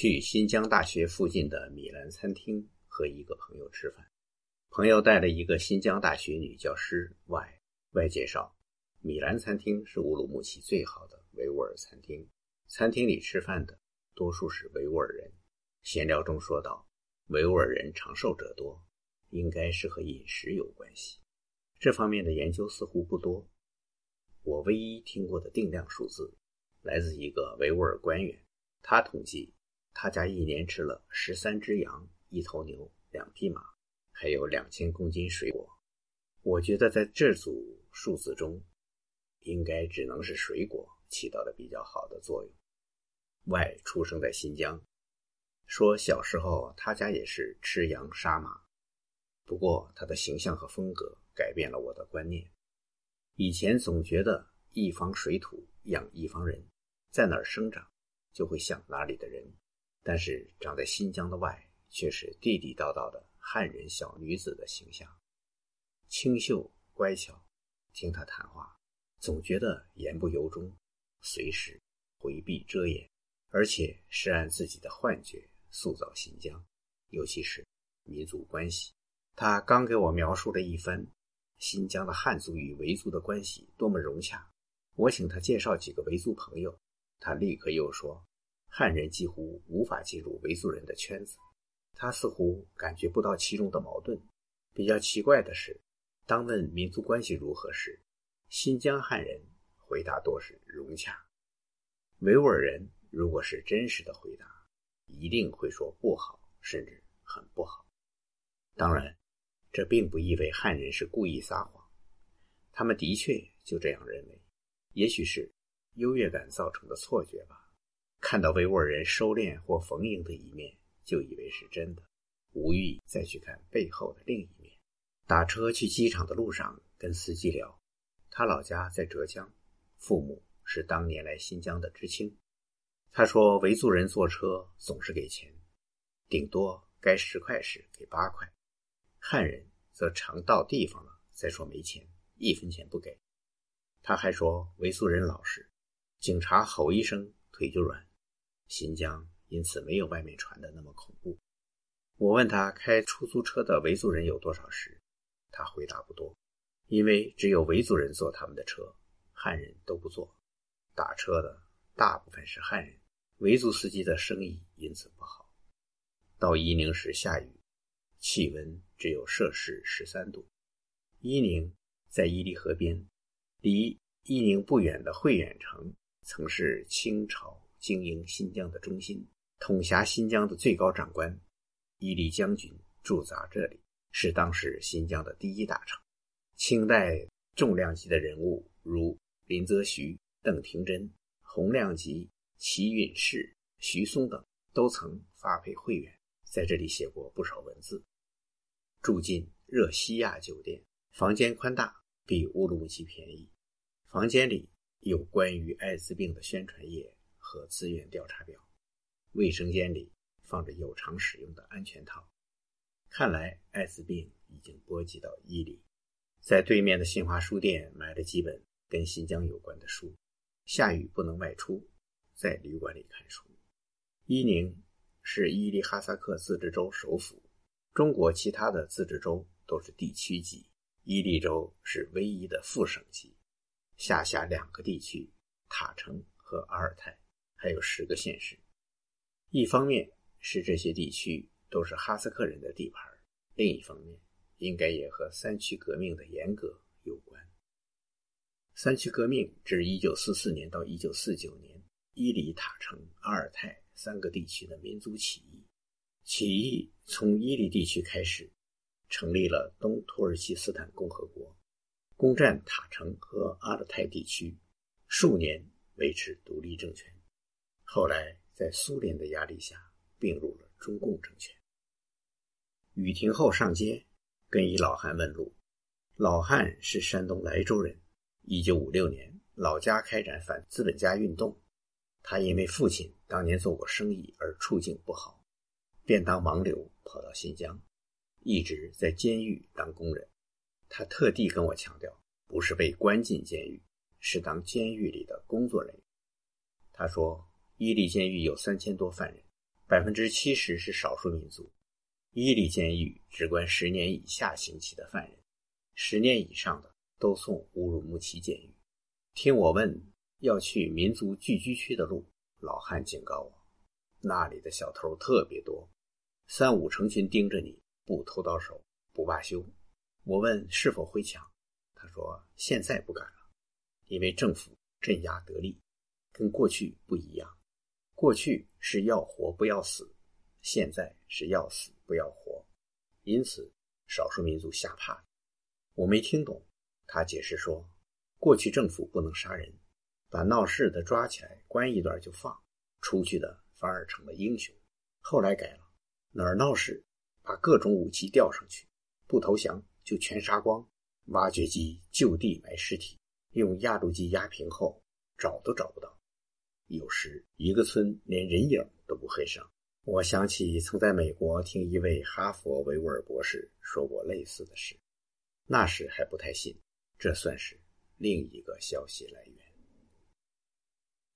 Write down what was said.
去新疆大学附近的米兰餐厅和一个朋友吃饭，朋友带了一个新疆大学女教师 Y。Y 介绍，米兰餐厅是乌鲁木齐最好的维吾尔餐厅，餐厅里吃饭的多数是维吾尔人。闲聊中说到，维吾尔人长寿者多，应该是和饮食有关系。这方面的研究似乎不多。我唯一听过的定量数字，来自一个维吾尔官员，他统计。他家一年吃了十三只羊、一头牛、两匹马，还有两千公斤水果。我觉得在这组数字中，应该只能是水果起到了比较好的作用。Y 出生在新疆，说小时候他家也是吃羊杀马，不过他的形象和风格改变了我的观念。以前总觉得一方水土养一方人，在哪儿生长就会像哪里的人。但是长在新疆的外，却是地地道道的汉人小女子的形象，清秀乖巧。听她谈话，总觉得言不由衷，随时回避遮掩，而且是按自己的幻觉塑造新疆，尤其是民族关系。他刚给我描述了一番新疆的汉族与维族的关系多么融洽，我请他介绍几个维族朋友，他立刻又说。汉人几乎无法进入维族人的圈子，他似乎感觉不到其中的矛盾。比较奇怪的是，当问民族关系如何时，新疆汉人回答多是融洽。维吾尔人如果是真实的回答，一定会说不好，甚至很不好。当然，这并不意味汉人是故意撒谎，他们的确就这样认为，也许是优越感造成的错觉吧。看到维吾尔人收敛或逢迎的一面，就以为是真的，无意再去看背后的另一面。打车去机场的路上，跟司机聊，他老家在浙江，父母是当年来新疆的知青。他说，维族人坐车总是给钱，顶多该十块时给八块，汉人则常到地方了再说没钱，一分钱不给。他还说，维族人老实，警察吼一声腿就软。新疆因此没有外面传的那么恐怖。我问他开出租车的维族人有多少时，他回答不多，因为只有维族人坐他们的车，汉人都不坐。打车的大部分是汉人，维族司机的生意因此不好。到伊宁时下雨，气温只有摄氏十三度。伊宁在伊犁河边，离伊宁不远的慧远城曾是清朝。经营新疆的中心，统辖新疆的最高长官伊犁将军驻扎这里，是当时新疆的第一大城。清代重量级的人物如林则徐、邓廷珍、洪亮吉、齐允士、徐松等，都曾发配会员，在这里写过不少文字。住进热西亚酒店，房间宽大，比乌鲁木齐便宜。房间里有关于艾滋病的宣传页。和资源调查表，卫生间里放着有偿使用的安全套。看来艾滋病已经波及到伊犁。在对面的新华书店买了几本跟新疆有关的书。下雨不能外出，在旅馆里看书。伊宁是伊犁哈萨克自治州首府，中国其他的自治州都是地区级，伊犁州是唯一的副省级，下辖两个地区：塔城和阿尔泰。还有十个县市，一方面是这些地区都是哈萨克人的地盘，另一方面应该也和三区革命的严格有关。三区革命至一九四四年到一九四九年，伊犁、塔城、阿尔泰三个地区的民族起义，起义从伊犁地区开始，成立了东土耳其斯坦共和国，攻占塔城和阿尔泰地区，数年维持独立政权。后来，在苏联的压力下，并入了中共政权。雨停后上街，跟一老汉问路。老汉是山东莱州人，一九五六年老家开展反资本家运动，他因为父亲当年做过生意而处境不好，便当盲流跑到新疆，一直在监狱当工人。他特地跟我强调，不是被关进监狱，是当监狱里的工作人员。他说。伊犁监狱有三千多犯人，百分之七十是少数民族。伊犁监狱只关十年以下刑期的犯人，十年以上的都送乌鲁木齐监狱。听我问要去民族聚居区的路，老汉警告我，那里的小偷特别多，三五成群盯着你，不偷到手不罢休。我问是否会抢，他说现在不敢了，因为政府镇压得力，跟过去不一样。过去是要活不要死，现在是要死。不要活，因此少数民族吓怕。我没听懂，他解释说，过去政府不能杀人，把闹事的抓起来关一段就放，出去的反而成了英雄。后来改了，哪儿闹事，把各种武器吊上去，不投降就全杀光，挖掘机就地埋尸体，用压路机压平后找都找不到，有时一个村连人影都不会上。我想起曾在美国听一位哈佛维吾尔博士说过类似的事，那时还不太信，这算是另一个消息来源。